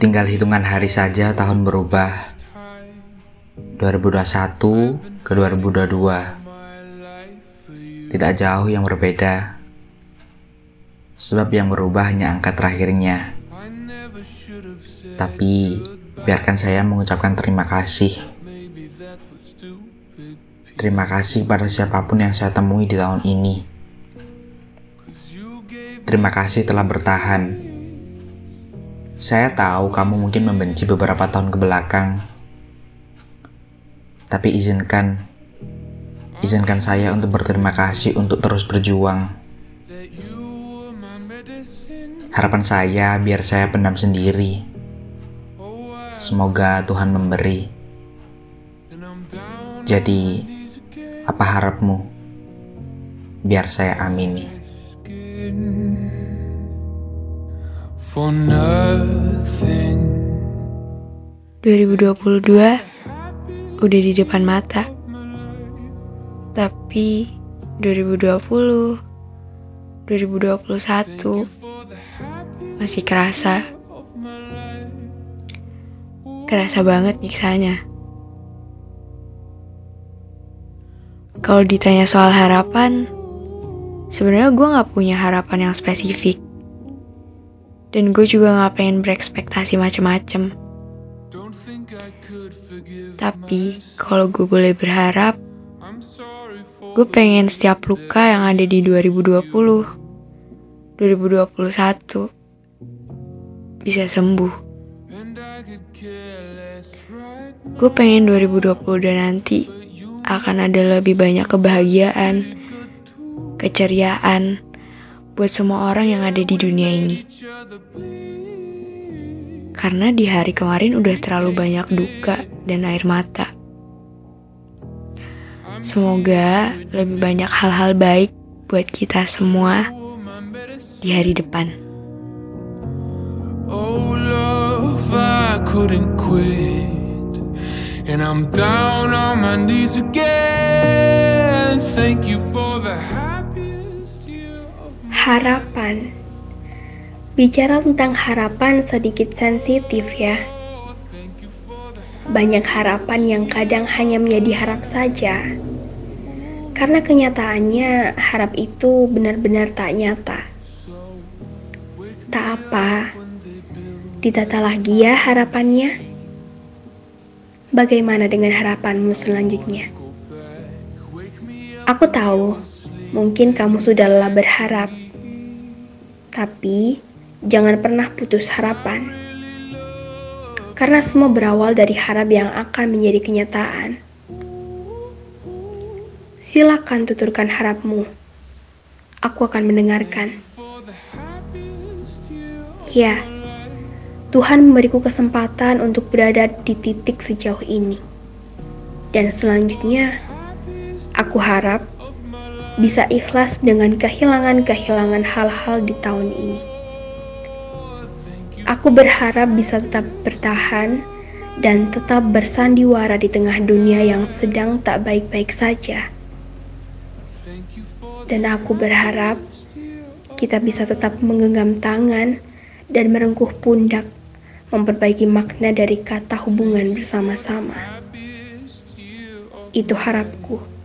Tinggal hitungan hari saja tahun berubah. 2021 ke 2022. Tidak jauh yang berbeda. Sebab yang berubah hanya angka terakhirnya. Tapi biarkan saya mengucapkan terima kasih. Terima kasih pada siapa pun yang saya temui di tahun ini. Terima kasih telah bertahan. Saya tahu kamu mungkin membenci beberapa tahun ke belakang tapi izinkan, izinkan saya untuk berterima kasih untuk terus berjuang. Harapan saya biar saya pendam sendiri. Semoga Tuhan memberi. Jadi, apa harapmu? Biar saya amini. For nothing. 2022 udah di depan mata. Tapi 2020, 2021 masih kerasa. Kerasa banget nyiksanya. Kalau ditanya soal harapan, sebenarnya gue gak punya harapan yang spesifik. Dan gue juga gak pengen berekspektasi macem-macem. Tapi kalau gue boleh berharap, gue pengen setiap luka yang ada di 2020, 2021 bisa sembuh. Gue pengen 2020 dan nanti akan ada lebih banyak kebahagiaan, keceriaan buat semua orang yang ada di dunia ini. Karena di hari kemarin udah terlalu banyak duka dan air mata. Semoga lebih banyak hal-hal baik buat kita semua di hari depan. Thank you for the my Harapan. Bicara tentang harapan sedikit sensitif ya. Banyak harapan yang kadang hanya menjadi harap saja. Karena kenyataannya harap itu benar-benar tak nyata. Tak apa. Ditata lagi ya harapannya. Bagaimana dengan harapanmu selanjutnya? Aku tahu, mungkin kamu sudah lelah berharap. Tapi, jangan pernah putus harapan. Karena semua berawal dari harap yang akan menjadi kenyataan. Silakan tuturkan harapmu. Aku akan mendengarkan. Ya, Tuhan memberiku kesempatan untuk berada di titik sejauh ini. Dan selanjutnya, aku harap bisa ikhlas dengan kehilangan-kehilangan hal-hal di tahun ini. Aku berharap bisa tetap bertahan dan tetap bersandiwara di tengah dunia yang sedang tak baik-baik saja. Dan aku berharap kita bisa tetap menggenggam tangan dan merengkuh pundak, memperbaiki makna dari kata hubungan bersama-sama. Itu harapku.